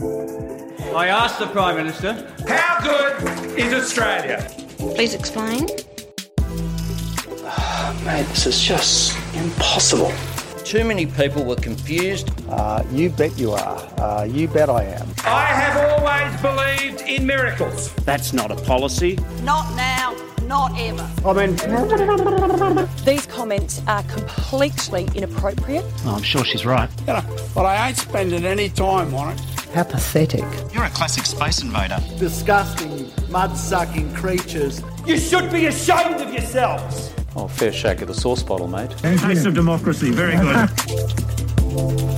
I asked the Prime Minister, how good is Australia? Please explain. Mate, this is just impossible. Too many people were confused. Uh, you bet you are. Uh, you bet I am. I have always believed in miracles. That's not a policy. Not now, not ever. I mean, These comments are completely inappropriate. Oh, I'm sure she's right. You know, but I ain't spending any time on it. How pathetic. You're a classic space invader. Disgusting, mud sucking creatures. You should be ashamed of yourselves. Oh, fair shake of the sauce bottle, mate. Taste of democracy. Very good.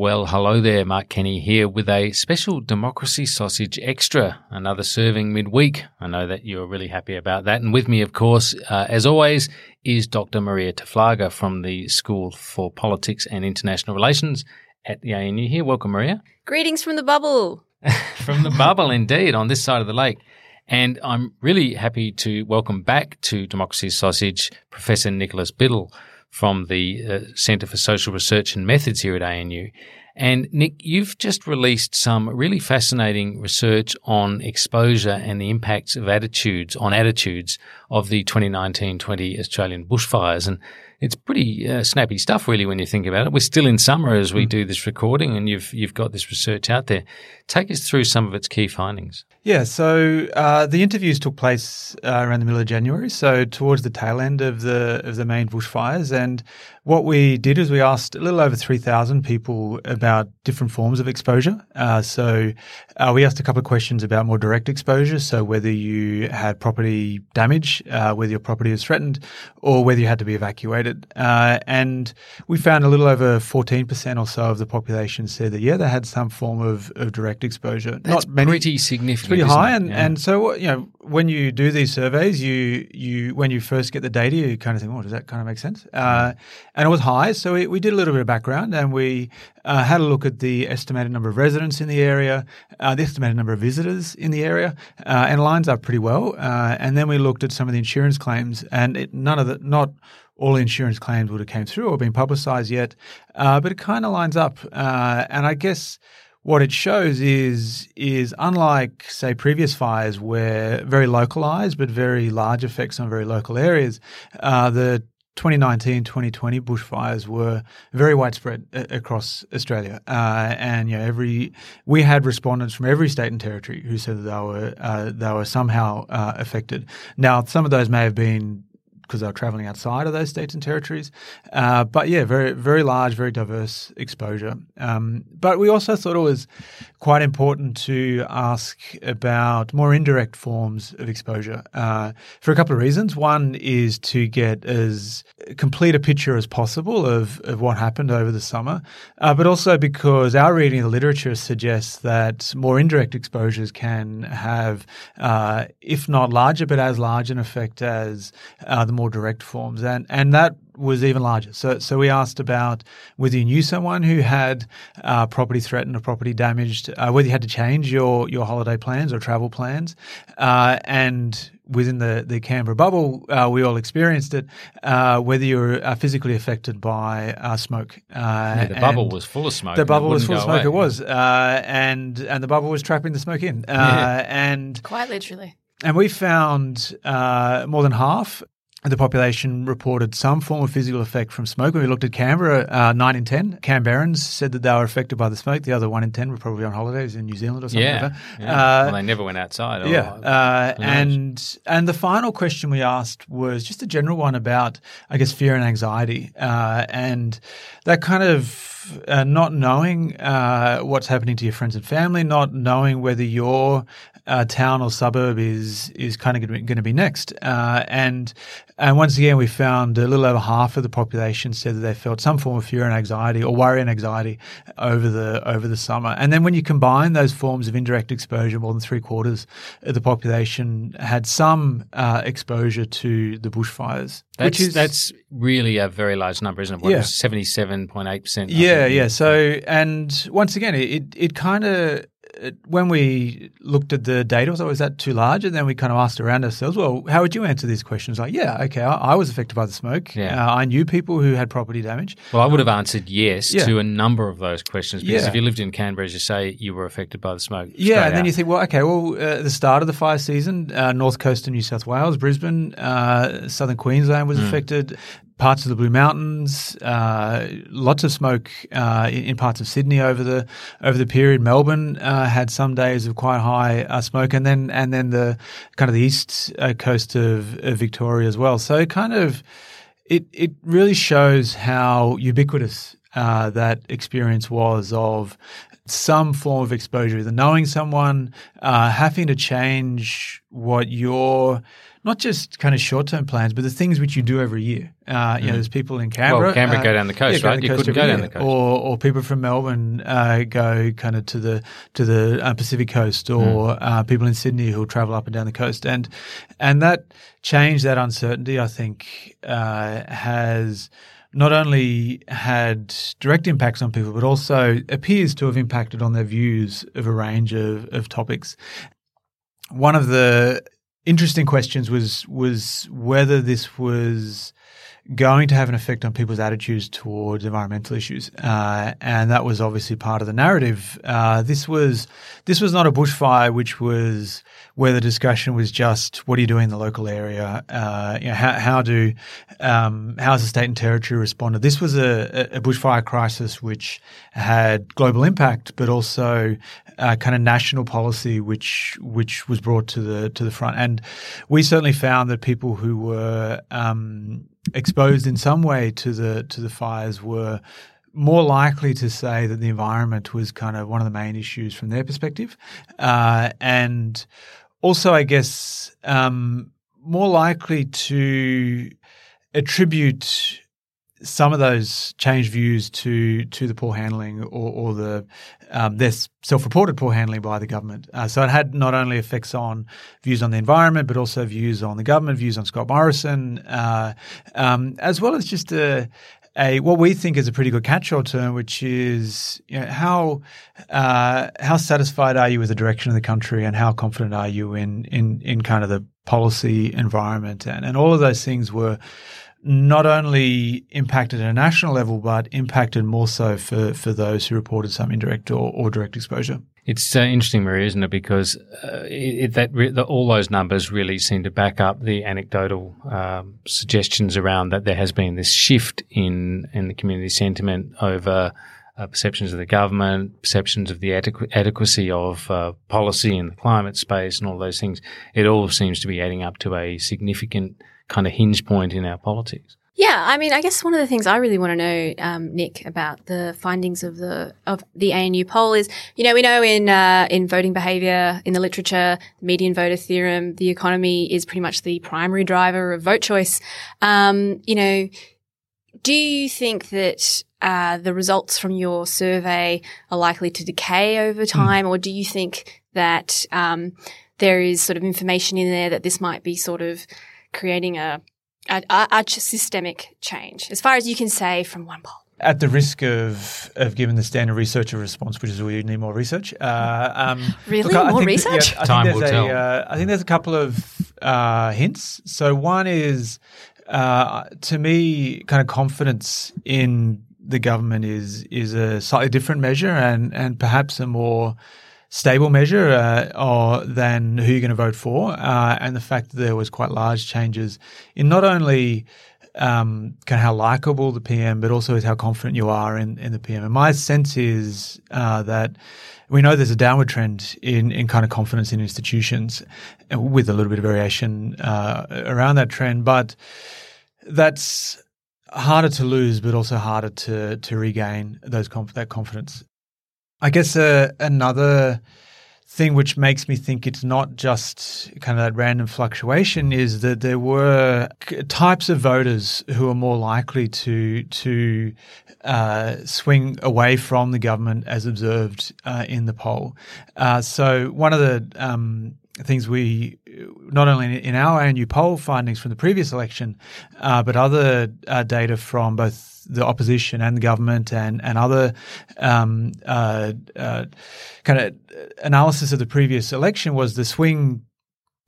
Well, hello there, Mark Kenny here with a special Democracy Sausage Extra, another serving midweek. I know that you're really happy about that. And with me, of course, uh, as always, is Dr. Maria Taflaga from the School for Politics and International Relations at the ANU here. Welcome, Maria. Greetings from the bubble. from the bubble, indeed, on this side of the lake. And I'm really happy to welcome back to Democracy Sausage Professor Nicholas Biddle from the uh, Centre for Social Research and Methods here at ANU. And Nick, you've just released some really fascinating research on exposure and the impacts of attitudes on attitudes of the 2019-20 Australian bushfires. And it's pretty uh, snappy stuff, really, when you think about it. We're still in summer as we do this recording, and you've you've got this research out there. Take us through some of its key findings. Yeah, so uh, the interviews took place uh, around the middle of January, so towards the tail end of the of the main bushfires. And what we did is we asked a little over three thousand people about different forms of exposure. Uh, so uh, we asked a couple of questions about more direct exposure, so whether you had property damage, uh, whether your property was threatened, or whether you had to be evacuated. Uh, and we found a little over fourteen percent or so of the population said that yeah, they had some form of, of direct exposure. That's Not many, pretty significant. pretty high, it? and Yeah. and so you know when you do these surveys, you you when you first get the data, you kind of think, oh, does that kind of make sense? Uh, and it was high, so we, we did a little bit of background, and we uh, had a look at the estimated number of residents in the area, uh, the estimated number of visitors in the area, uh, and it lines up pretty well. Uh, and then we looked at some of the insurance claims, and it, none of the not all insurance claims would have came through or been publicised yet, uh, but it kind of lines up. Uh, and I guess what it shows is is unlike say previous fires where very localized but very large effects on very local areas, uh, the 2019 2020 bushfires were very widespread a- across Australia. Uh, and you know, every we had respondents from every state and territory who said that they were uh, they were somehow uh, affected. Now, some of those may have been because they were traveling outside of those states and territories. Uh, but yeah, very very large, very diverse exposure. Um, but we also thought it was quite important to ask about more indirect forms of exposure uh, for a couple of reasons. One is to get as complete a picture as possible of, of what happened over the summer, uh, but also because our reading of the literature suggests that more indirect exposures can have, uh, if not larger, but as large an effect as uh, the more direct forms, and and that was even larger. So, so we asked about whether you knew someone who had uh, property threatened or property damaged, uh, whether you had to change your your holiday plans or travel plans, uh, and within the the Canberra bubble, uh, we all experienced it. Uh, whether you were uh, physically affected by uh, smoke, uh, Yeah, the bubble was full of smoke. The and bubble was full of go smoke. It was, uh, and and the bubble was trapping the smoke in, uh, Yeah. and Quite literally. and we found uh, more than half of the population reported some form of physical effect from smoke. When we looked at Canberra, uh, 9 in 10 Canberrans said that they were affected by the smoke. The other 1 in 10 were probably on holidays in New Zealand or something Yeah. like that. yeah. Uh, well, they never went outside. yeah, uh, and and the final question we asked was just a general one about, I guess, fear and anxiety, uh, and that kind of uh, not knowing uh, what's happening to your friends and family, not knowing whether you're uh, town or suburb is is kind of going to be next. Uh, and and once again, we found a little over half of the population said that they felt some form of fear and anxiety or worry and anxiety over the over the summer. And then when you combine those forms of indirect exposure, more than three quarters of the population had some uh, exposure to the bushfires. That's, which is that's really a very large number, isn't it? What, yeah, seventy-seven point eight percent. Yeah, yeah. So, and once again, it it kind of when we looked at the data, was that too large? And then we kind of asked around ourselves, well, how would you answer these questions? Like, yeah, okay, I, I was affected by the smoke. Yeah. Uh, I knew people who had property damage. Well, I would have answered yes yeah. to a number of those questions because yeah. if you lived in Canberra, as you say, you were affected by the smoke. Yeah, and then you think, well, okay, well, uh, the start of the fire season, uh, north coast of New South Wales, Brisbane, uh, southern Queensland was mm. affected parts of the Blue Mountains, uh, lots of smoke uh, in, parts of Sydney over the over the period. Melbourne uh, had some days of quite high uh, smoke, and then and then the kind of the east uh, coast of, of, Victoria as well. So kind of it it really shows how ubiquitous uh, that experience was of some form of exposure, either knowing someone, having to change what your not just kind of short term plans, but the things which you do every year. Uh, you mm. know, there's people in Canberra. Well, Canberra uh, go down the coast, yeah, right? The you couldn't go down the coast, or or people from Melbourne uh, go kind of to the to the uh, Pacific coast, or mm. people in Sydney who travel up and down the coast, and and that change, that uncertainty, I think, uh, has not only had direct impacts on people, but also appears to have impacted on their views of a range of, of topics. One of the interesting questions was was whether this was going to have an effect on people's attitudes towards environmental issues, uh, and that was obviously part of the narrative. Uh, this was this was not a bushfire, which was where the discussion was just what do you do in the local area, uh, you know, how, how do um, how has the state and territory responded. This was a, a bushfire crisis which had global impact, but also uh, kind of national policy, which which was brought to the to the front. And we certainly found that people who were um, exposed in some way to the to the fires were more likely to say that the environment was kind of one of the main issues from their perspective, uh, and also, I guess, um, more likely to attribute some of those changed views to to the poor handling or, or the um, their self-reported poor handling by the government. Uh, so it had not only effects on views on the environment, but also views on the government, views on Scott Morrison, uh, um, as well as just a, a what we think is a pretty good catch-all term, which is you know, how uh, how satisfied are you with the direction of the country, and how confident are you in in in kind of the policy environment, and and all of those things were not only impacted at a national level, but impacted more so for, for those who reported some indirect or, or direct exposure. It's uh, interesting, Maria, isn't it? Because uh, it, that re- the, all those numbers really seem to back up the anecdotal um, suggestions around that there has been this shift in in the community sentiment over uh, perceptions of the government, perceptions of the adequ- adequacy of uh, policy in the climate space, and all those things. It all seems to be adding up to a significant kind of hinge point in our politics. Yeah, I mean, I guess one of the things I really want to know, um, Nick, about the findings of the of the ANU poll is, you know, we know in uh, in voting behaviour, in the literature, median voter theorem, the economy is pretty much the primary driver of vote choice. Um, you know, do you think that uh, the results from your survey are likely to decay over hmm. time, mm. or do you think that um, there is sort of information in there that this might be sort of creating a, a, a systemic change, as far as you can say from one poll at the risk of of giving the standard researcher response, which is we need more research. Uh, um, really, look, more research? yeah, I Time will a, tell. Uh, I think there's a couple of uh, hints. So one is, uh, to me, kind of confidence in the government is is a slightly different measure, and and perhaps a more stable measure uh, or than who you're going to vote for, uh, and the fact that there was quite large changes in not only um, kind of how likable the PM, but also is how confident you are in, in the PM. And my sense is uh, that we know there's a downward trend in, in kind of confidence in institutions, uh, with a little bit of variation uh, around that trend, but that's harder to lose, but also harder to to regain those that confidence. I guess uh, another thing which makes me think it's not just kind of that random fluctuation is that there were types of voters who are more likely to to uh, swing away from the government as observed uh, in the poll. Uh, so one of the um, things we not only in our ANU poll findings from the previous election, uh, but other uh, data from both the opposition and the government and and other um, uh, uh kind of analysis of the previous election was the swing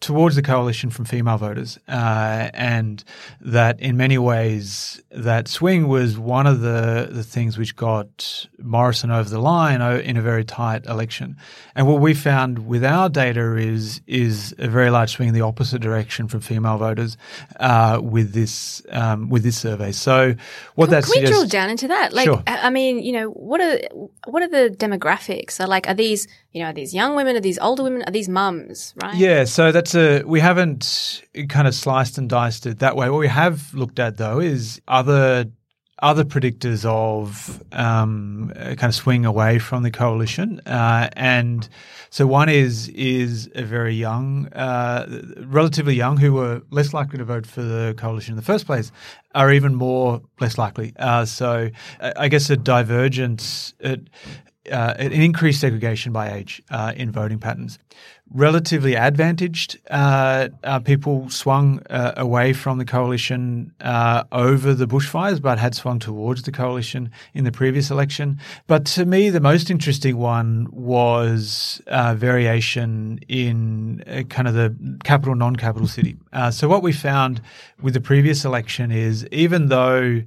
towards the coalition from female voters, uh, and that in many ways that swing was one of the the things which got Morrison over the line in a very tight election. And what we found with our data is is a very large swing in the opposite direction from female voters uh, with this um, with this survey. So what can, that can we drill down into that? Like, sure. I mean, you know, what are what are the demographics? Are like, are these you know, are these young women? Are these older women? Are these mums? Right? Yeah. So that's a we haven't kind of sliced and diced it that way. What we have looked at though is other other predictors of um, kind of swing away from the coalition, uh, and so one is is a very young, uh, relatively young, who were less likely to vote for the coalition in the first place, are even more less likely. Uh, so I guess a divergence. It, uh, an increased segregation by age uh, in voting patterns. Relatively advantaged uh, uh people swung uh, away from the coalition uh, over the bushfires, but had swung towards the coalition in the previous election. But to me, the most interesting one was variation in kind of the capital, non capital city. so, what we found with the previous election is even though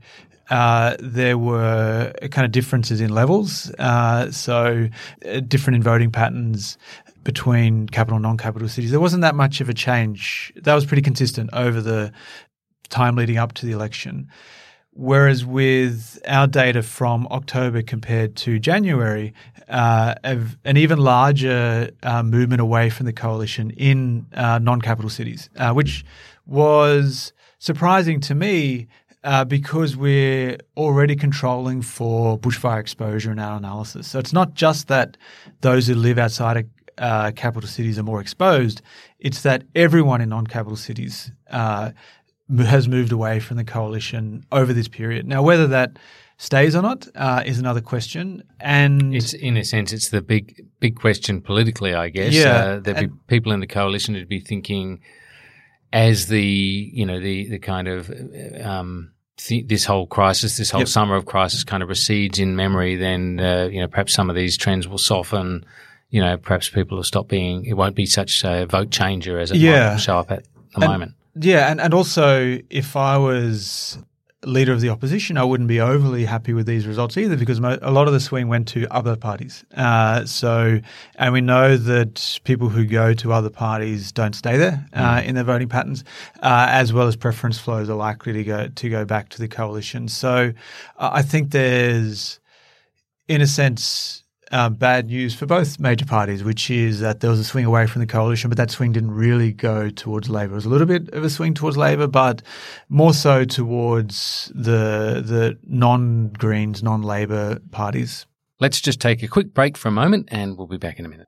uh, there were kind of differences in levels. Uh, so, uh, different in voting patterns between capital and non capital cities. There wasn't that much of a change. That was pretty consistent over the time leading up to the election. Whereas with our data from October compared to January, uh, an even larger uh, movement away from the coalition in uh, non capital cities, uh, which was surprising to me uh, because we're already controlling for bushfire exposure in our analysis. So it's not just that those who live outside of uh, capital cities are more exposed, it's that everyone in non capital cities uh, has moved away from the coalition over this period. Now, whether that stays or not uh, is another question. And it's in a sense, it's the big big question politically, I guess. Yeah, uh, there'd be people in the coalition who'd be thinking, as the you know the the kind of um, th- this whole crisis, this whole yep. summer of crisis, kind of recedes in memory, then uh, you know perhaps some of these trends will soften. You know, perhaps people will stop being. It won't be such a vote changer as it yeah. might show up at the and, moment. Yeah, and and also if I was leader of the opposition, I wouldn't be overly happy with these results either because mo- a lot of the swing went to other parties. Uh, so, and we know that people who go to other parties don't stay there uh, mm. in their voting patterns, uh, as well as preference flows are likely to go to go back to the coalition. So, I think there's, in a sense, uh, bad news for both major parties, which is that there was a swing away from the coalition, but that swing didn't really go towards Labor. It was a little bit of a swing towards Labor, but more so towards the the non Greens, non Labor parties. Let's just take a quick break for a moment, and we'll be back in a minute.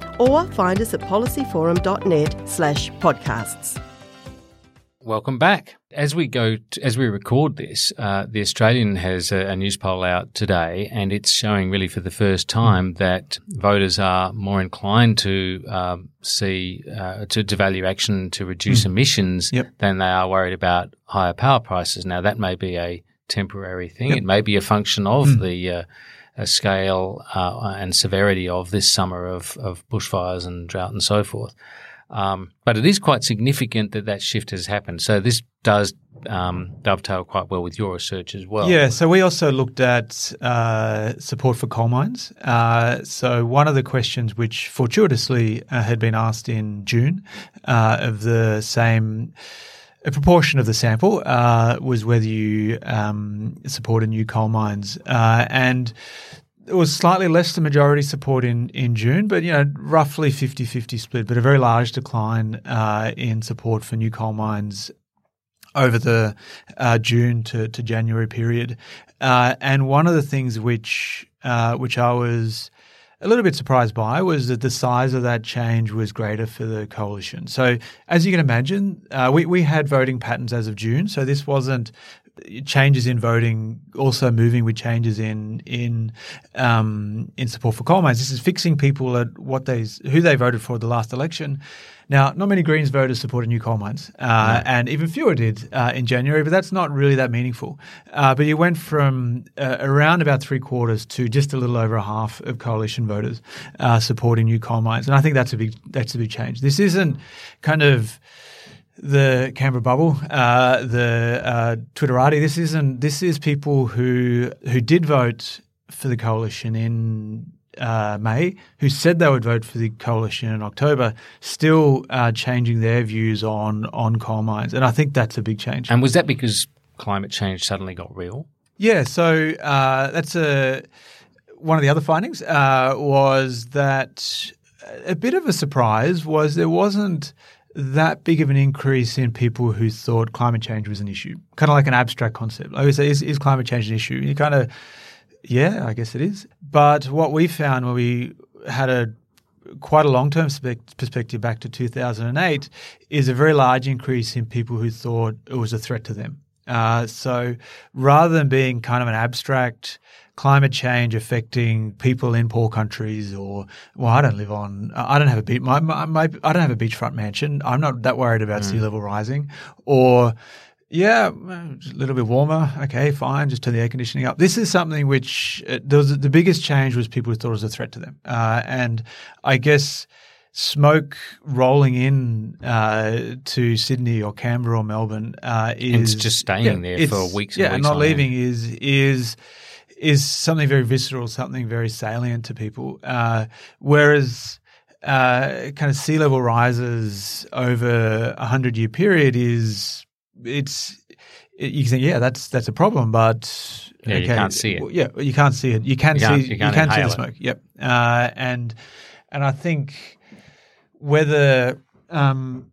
or find us at policyforum.net slash podcasts. Welcome back. As we go, to, as we record this, uh, the Australian has a, a, Newspoll out today, and it's showing really for the first time that voters are more inclined to um, see uh, to, to value action to reduce mm. emissions yep. than they are worried about higher power prices. Now that may be a temporary thing. Yep. It may be a function of mm. the uh, scale uh, and severity of this summer of, of bushfires and drought and so forth. Um, but it is quite significant that that shift has happened. So this does um, dovetail quite well with your research as well. Yeah. So we also looked at uh, support for coal mines. Uh, so one of the questions, which fortuitously uh, had been asked in June uh, of the same. A proportion of the sample uh, was whether you um, supported new coal mines, uh, and it was slightly less than majority support in, in June, but you know roughly 50-50 split, but a very large decline uh, in support for new coal mines over the uh, June to, to January period. Uh, and one of the things which uh, which I was a little bit surprised by was that the size of that change was greater for the coalition. So, as you can imagine, uh, we, we had voting patterns as of June. So, this wasn't changes in voting also moving with changes in in um, in support for coal mines. This is fixing people at what they who they voted for the last election. Now, not many Greens voters supported new coal mines, uh, no. and even fewer did uh, in January. But that's not really that meaningful. Uh, but you went from uh, around about three quarters to just a little over a half of coalition voters uh, supporting new coal mines, and I think that's a big that's a big change. This isn't kind of the Canberra bubble, uh, the uh, Twitterati. This isn't. This is people who who did vote for the coalition in uh, May, who said they would vote for the coalition in October, still uh, changing their views on on coal mines, and I think that's a big change. And was that because climate change suddenly got real? Yeah. So uh, that's a one of the other findings uh, was that a bit of a surprise was there wasn't that big of an increase in people who thought climate change was an issue, kind of like an abstract concept. I would say, is, is climate change an issue? You kind of, yeah, I guess it is. But what we found when we had a quite a long term perspective back to 2008 is a very large increase in people who thought it was a threat to them. Uh, so rather than being kind of an abstract climate change affecting people in poor countries or well I don't live on I don't have a beach my, my, my I don't have a beachfront mansion I'm not that worried about mm. sea level rising or yeah, a little bit warmer. Okay, fine. Just turn the air conditioning up. This is something which uh, was, the biggest change was people who thought it was a threat to them, uh, and I guess smoke rolling in uh, to Sydney or Canberra or Melbourne uh, is just staying yeah, there for weeks. Yeah, and not leaving is is is something very visceral, something very salient to people. Uh, whereas uh, kind of sea level rises over a hundred year period is it's you can think yeah that's that's a problem, but yeah, okay, you can't see it. Yeah, you can't see it. You can you see you, you can see the smoke. It. Yep, uh, and and I think whether um,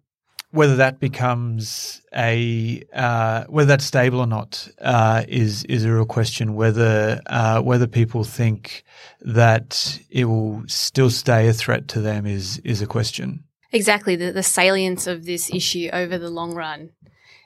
whether that becomes a uh, whether that's stable or not uh, is is a real question. Whether uh, whether people think that it will still stay a threat to them is is a question. Exactly, the, the salience of this issue over the long run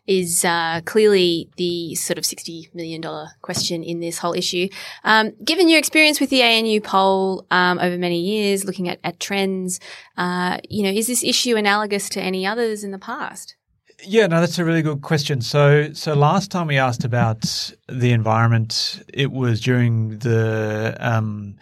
is uh, clearly the sort of $60 million question in this whole issue. Um, given your experience with the ANU poll um, over many years, looking at, at trends, uh, you know, is this issue analogous to any others in the past? Yeah, no, that's a really good question. So, so last time we asked about the environment, it was during the um,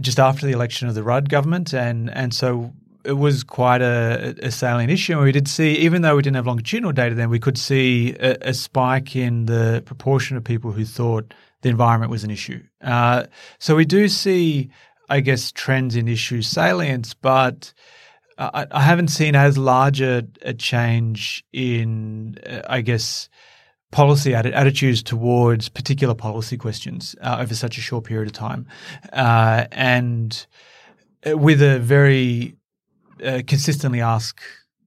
just after the election of the Rudd government, and and so it was quite a, a, salient issue. We did see, even though we didn't have longitudinal data then, we could see a, a spike in the proportion of people who thought the environment was an issue. Uh, so we do see, I guess, trends in issue salience, but I, I haven't seen as large a, a change in, uh, I guess, policy attitudes towards particular policy questions uh, over such a short period of time. Uh, and with a very uh, consistently ask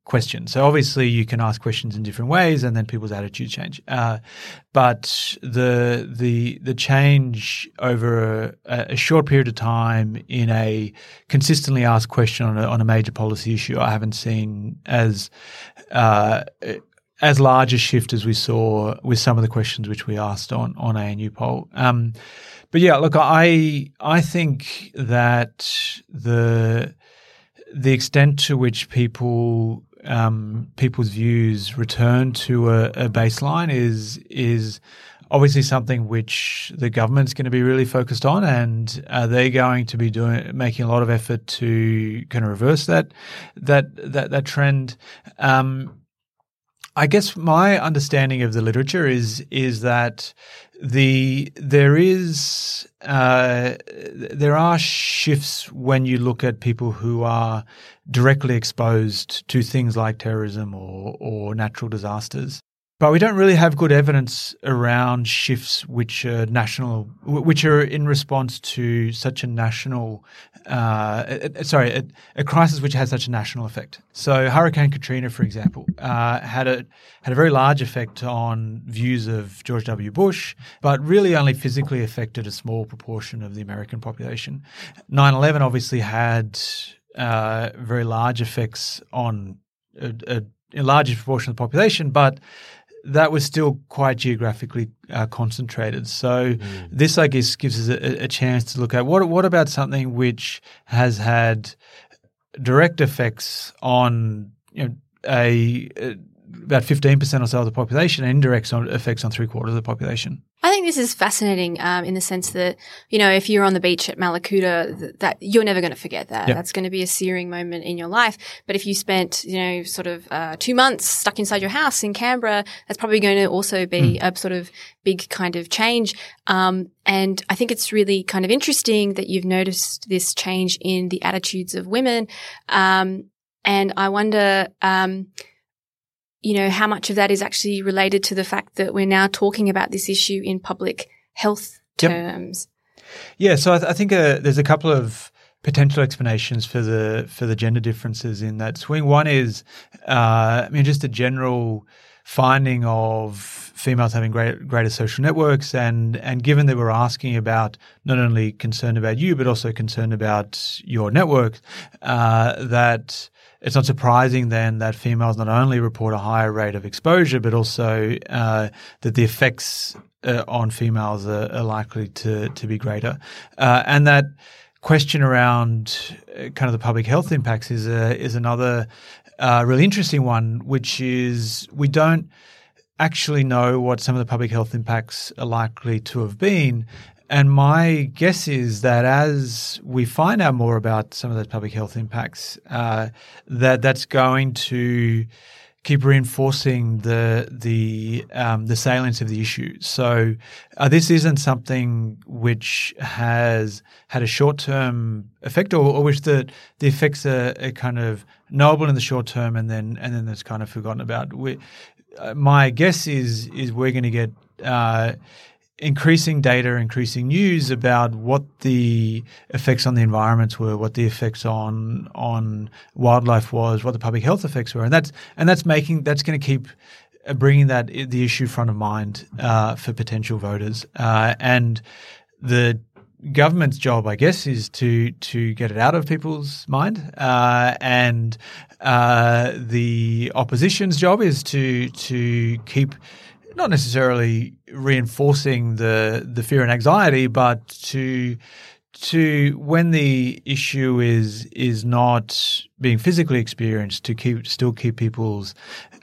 questions. So obviously you can ask questions in different ways, and then people's attitudes change. Uh, but the the the change over a, a, short period of time in a consistently asked question on a, on a major policy issue, I haven't seen as uh, as large a shift as we saw with some of the questions which we asked on on ANU poll. Um, but yeah, look, I I think that the the extent to which people um, people's views return to a, a baseline is is obviously something which the government's going to be really focused on, and uh, they're going to be doing making a lot of effort to kind of reverse that that that that trend. Um, I guess my understanding of the literature is is that the there is uh, there are shifts when you look at people who are directly exposed to things like terrorism or or natural disasters. But we don't really have good evidence around shifts which are national, which are in response to such a national, uh, sorry, a, a, crisis which has such a national effect. So Hurricane Katrina, for example, uh, had a had a very large effect on views of George W. Bush, but really only physically affected a small proportion of the American population. 9/11 obviously had uh, very large effects on a, a, a larger proportion of the population, but that was still quite geographically uh, concentrated. So mm. this, I guess, gives us a, a, chance to look at what what about something which has had direct effects on you know a, a about 15% or so of the population and indirect effects on three quarters of the population. I think this is fascinating um, in the sense that, you know, if you're on the beach at Mallacoota, th- that you're never going to forget that. Yep. That's going to be a searing moment in your life. But if you spent, you know, sort of uh, two months stuck inside your house in Canberra, that's probably going to also be mm. a sort of big kind of change. Um, and I think it's really kind of interesting that you've noticed this change in the attitudes of women. Um, and I wonder, um, you know, how much of that is actually related to the fact that we're now talking about this issue in public health terms. Yep. Yeah, so I, th- I think uh, there's a couple of potential explanations for the for the gender differences in that swing. One is, uh, I mean, just a general finding of females having great, greater social networks, and and given that we're asking about not only concern about you but also concern about your network, uh, that it's not surprising then that females not only report a higher rate of exposure, but also uh, that the effects uh, on females are, are, likely to, to be greater. Uh, and that question around uh, kind of the public health impacts is, a, is another uh, really interesting one, which is we don't actually know what some of the public health impacts are likely to have been. And my guess is that as we find out more about some of those public health impacts, uh, that that's going to keep reinforcing the the um, the salience of the issue. So uh, this isn't something which has had a short term effect, or, or, which the the effects are, are, kind of knowable in the short term, and then and then it's kind of forgotten about. We, uh, my guess is is we're going to get uh, increasing data, increasing news about what the effects on the environments were, what the effects on on wildlife was, what the public health effects were, and that's and that's making that's going to keep uh, bringing that the issue front of mind uh, for potential voters, uh, and the government's job, I guess, is to to get it out of people's mind, uh, and uh, the opposition's job is to to keep not necessarily reinforcing the the fear and anxiety, but to to when the issue is is not being physically experienced, to keep still keep people's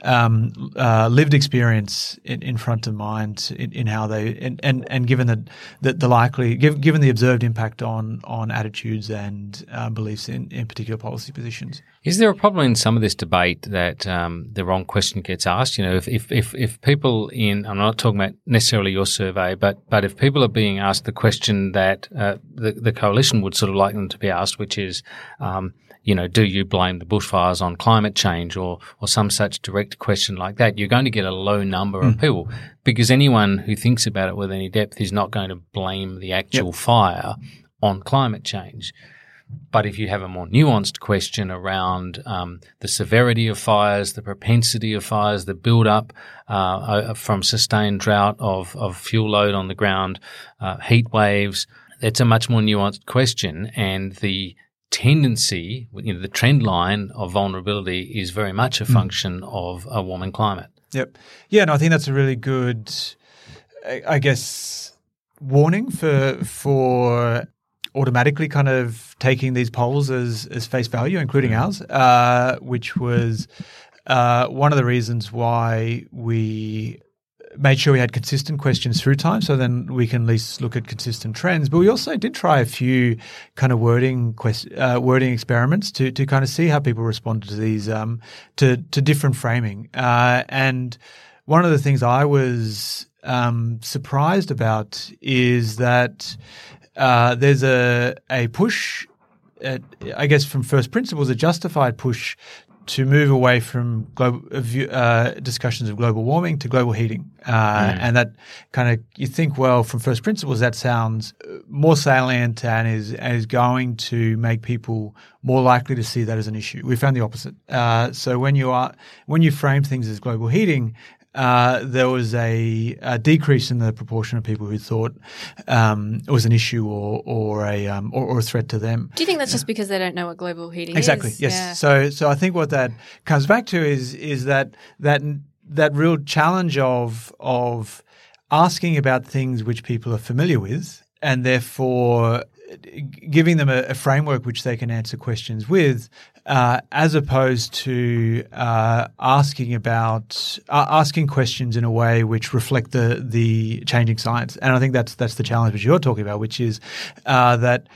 um, uh, lived experience in, in, front of mind in, in how they and, and, and given the, the, the likely given the observed impact on on attitudes and uh, beliefs in, in particular policy positions. Is there a problem in some of this debate that um, the wrong question gets asked? You know, if, if, if, if, people in, I'm not talking about necessarily your survey, but, but if people are being asked the question that uh, the, the coalition would sort of like them to be asked, which is, um, you know, do you blame the bushfires on climate change or, or some such direct question like that, you're going to get a low number mm. of people because anyone who thinks about it with any depth is not going to blame the actual yep. fire on climate change. But if you have a more nuanced question around um, the severity of fires, the propensity of fires, the build up uh, uh, from sustained drought of, of fuel load on the ground, uh, heat waves, it's a much more nuanced question. And the tendency, you know, the trend line of vulnerability is very much a mm. function of a warming climate. Yep. Yeah, and I think that's a really good, I guess, warning for for automatically kind of taking these polls as as face value, including ours, uh, which was uh, one of the reasons why we made sure we had consistent questions through time so then we can at least look at consistent trends. But we also did try a few kind of wording quest- uh, wording experiments to to kind of see how people responded to these um, to to different framing. Uh, and one of the things I was um, surprised about is that uh, there's a a push uh, I guess from first principles, a justified push to move away from global uh, discussions of global warming to global heating, uh, mm. and that kind of you think, well, from first principles, that sounds more salient and is and is going to make people more likely to see that as an issue. We found the opposite. Uh, so when you are when you frame things as global heating, uh, there was a, a, decrease in the proportion of people who thought um, it was an issue or or a um, or, or, a threat to them. Do you think that's just because they don't know what global heating exactly, is? Exactly. Yes. Yeah. So so I think what that comes back to is is that that that real challenge of of asking about things which people are familiar with and therefore giving them a, a, framework which they can answer questions with, uh, as opposed to uh, asking about uh, asking questions in a way which reflect the the changing science. And I think that's that's the challenge which you're talking about, which is uh, that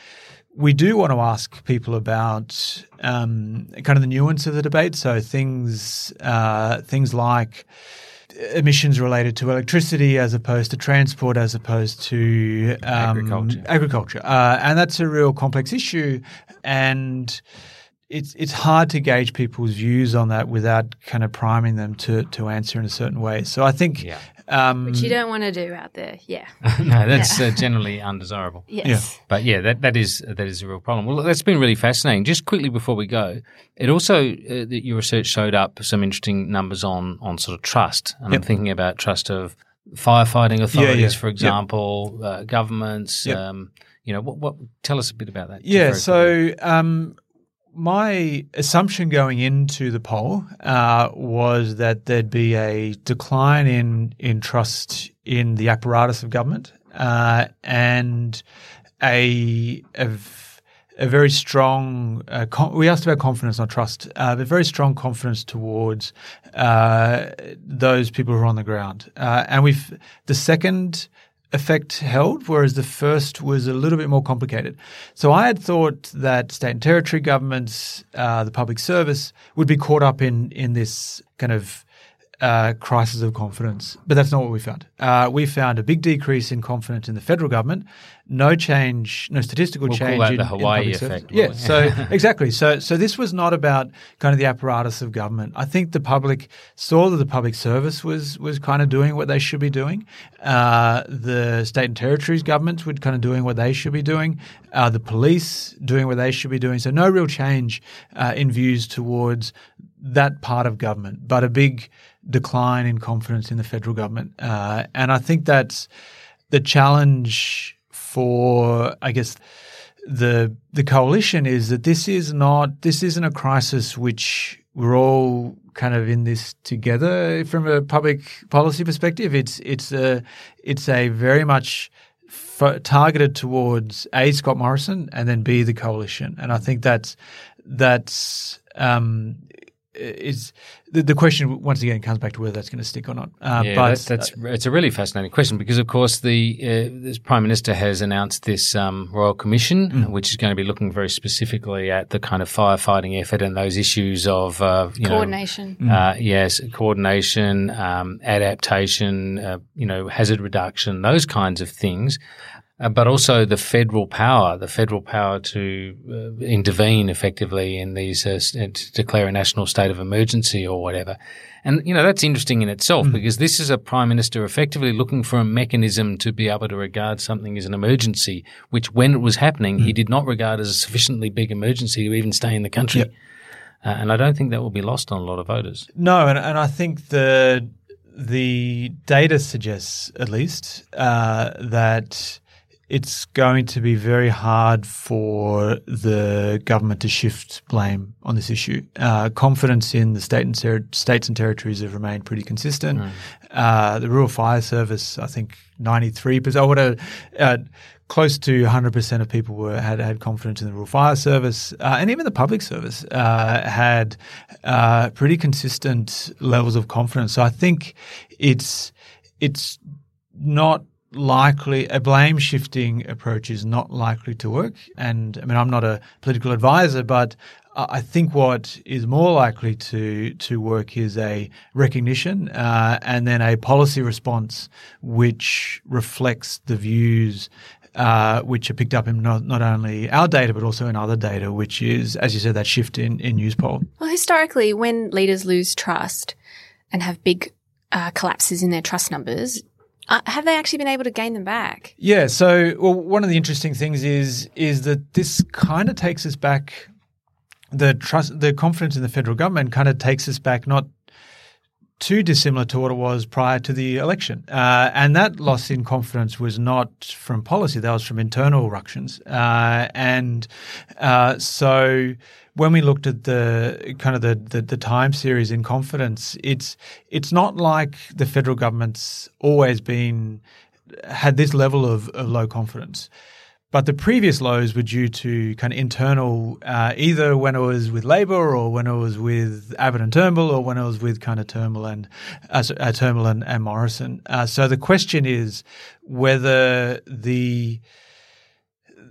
we do want to ask people about um, kind of the nuance of the debate. So things uh, things like emissions related to electricity as opposed to transport as opposed to um, agriculture. Agriculture, uh, and that's a real complex issue, and it's it's hard to gauge people's views on that without kind of priming them to to answer in a certain way. So I think. Yeah. Um, Which you don't want to do out there, yeah. no, that's yeah. uh, generally undesirable. Yes, yeah. but yeah, that that is that is a real problem. Well, that's been really fascinating. Just quickly before we go, it also uh, your research showed up some interesting numbers on on sort of trust, and yep. I'm thinking about trust of firefighting authorities, yeah, for example, yep. uh, governments. Yep. Um, you know, what, what? Tell us a bit about that. Yeah, so um, my assumption going into the poll uh, was that there'd be a decline in in trust in the apparatus of government uh, and a, a, a very strong. Uh, we asked about confidence, not trust, uh, but very strong confidence towards uh, those people who are on the ground. Uh, and we've the second effect held, whereas the first was a little bit more complicated. So I had thought that state and territory governments, uh, the public service, would be caught up in in this kind of uh, crisis of confidence, but that's not what we found. Uh, we found a big decrease in confidence in the federal government, no change, no statistical we'll change call in the Hawaii in effect. Yeah, so exactly. So so this was not about kind of the apparatus of government. I think the public saw that the public service was was kind of doing what they should be doing. Uh, the state and territories governments were kind of doing what they should be doing. Uh, the police doing what they should be doing. So no real change uh, in views towards that part of government, but a big decline in confidence in the federal government. Uh, and I think that's the challenge for, I guess, the the coalition is that this is not this isn't a crisis which we're all kind of in this together from a public policy perspective. It's it's a it's a very much targeted towards a Scott Morrison and then b the coalition, and I think that's that's um, is the, the question once again comes back to whether that's going to stick or not. Uh, yeah, but that's, that's uh, it's a really fascinating question because of course the uh, prime minister has announced this um, royal commission mm. which is going to be looking very specifically at the kind of firefighting effort and those issues of uh, coordination. Know, mm. yes, coordination, um, adaptation, uh, you know, hazard reduction, those kinds of things uh, but also the federal power, the federal power to uh, intervene effectively in these, uh, to declare a national state of emergency or whatever. And, you know, that's interesting in itself mm. because this is a prime minister effectively looking for a mechanism to be able to regard something as an emergency, which when it was happening, mm. he did not regard as a sufficiently big emergency to even stay in the country. Yep. Uh, and I don't think that will be lost on a lot of voters. No, and, and I think the the data suggests, at least, uh, that it's going to be very hard for the government to shift blame on this issue. Uh, confidence in the state and ter- states and territories have remained pretty consistent. Mm. Uh, the Rural Fire Service, I think, ninety three percent. What uh, close to 100% of people were had, had confidence in the Rural Fire Service, uh, and even the public service uh, had uh, pretty consistent levels of confidence. So I think it's it's not likely a blame shifting approach is not likely to work. And I mean, I'm not a political advisor, but I think what is more likely to to work is a recognition uh, and then a policy response which reflects the views uh, which are picked up in not, not only our data but also in other data, which is, as you said, that shift in in Newspoll. Well, historically, when leaders lose trust and have big uh, collapses in their trust numbers, uh, have they actually been able to gain them back? Yeah. So, well, one of the interesting things is is that this kind of takes us back. The trust, the confidence in the federal government, kind of takes us back not too dissimilar to what it was prior to the election. Uh, and that loss in confidence was not from policy, that was from internal ructions. Uh, and uh, so when we looked at the kind of the, the, the, time series in confidence, it's it's not like the federal government's always been had this level of, of low confidence. But the previous lows were due to kind of internal, uh, either when it was with Labor or when it was with Abbott and Turnbull or when it was with kind of Turnbull and uh, uh, Turnbull and, and Morrison. Uh, so the question is whether the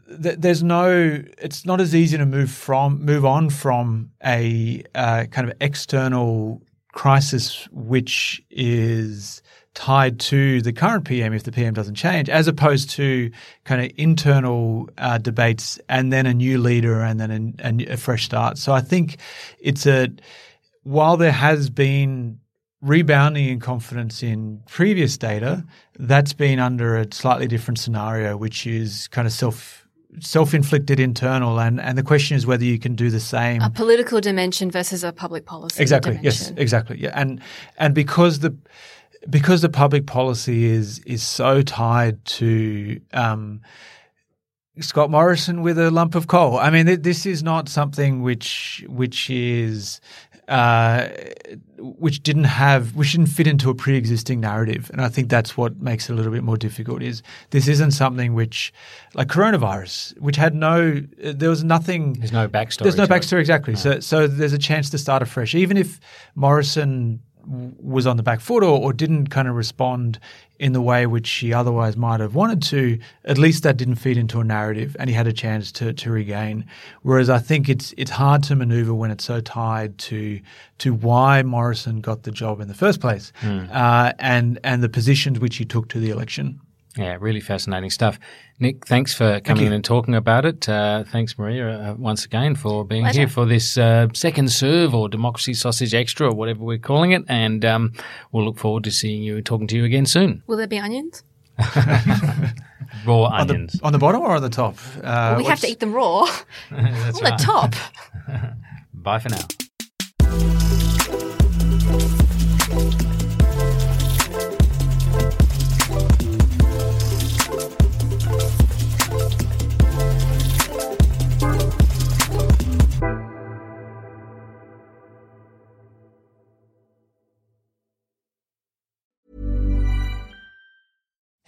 there's no it's not as easy to move from move on from a uh, kind of external crisis which is tied to the current PM if the PM doesn't change, as opposed to kind of internal uh, debates and then a new leader and then a, a, fresh start. So I think it's a while there has been rebounding in confidence in previous data, that's been under a slightly different scenario, which is kind of self self-inflicted internal and and the question is whether you can do the same a political dimension versus a public policy exactly dimension. yes exactly yeah and and because the because the public policy is is so tied to um, Scott Morrison with a lump of coal. I mean, th- this is not something which which is uh, which didn't have which didn't fit into a pre-existing narrative, and I think that's what makes it a little bit more difficult. Is this isn't something which, like coronavirus, which had no, there was nothing. There's no backstory. There's no backstory exactly. No. So so there's a chance to start afresh, even if Morrison was on the back foot or, or, didn't kind of respond in the way which he otherwise might have wanted to, at least that didn't feed into a narrative and he had a chance to, to regain. Whereas I think it's it's hard to maneuver when it's so tied to to why Morrison got the job in the first place mm. uh, and and the positions which he took to the election. Yeah, really fascinating stuff. Nick, thanks for coming Thank in and talking about it. Uh, thanks, Maria, uh, once again for being Pleasure. here for this uh, second serve or Democracy Sausage Extra or whatever we're calling it. And um, we'll look forward to seeing you, and talking to you again soon. Will there be onions? raw on onions. The, on the, bottom or on the top? Uh, well, we have to eat them raw. on right. the top. Bye for now.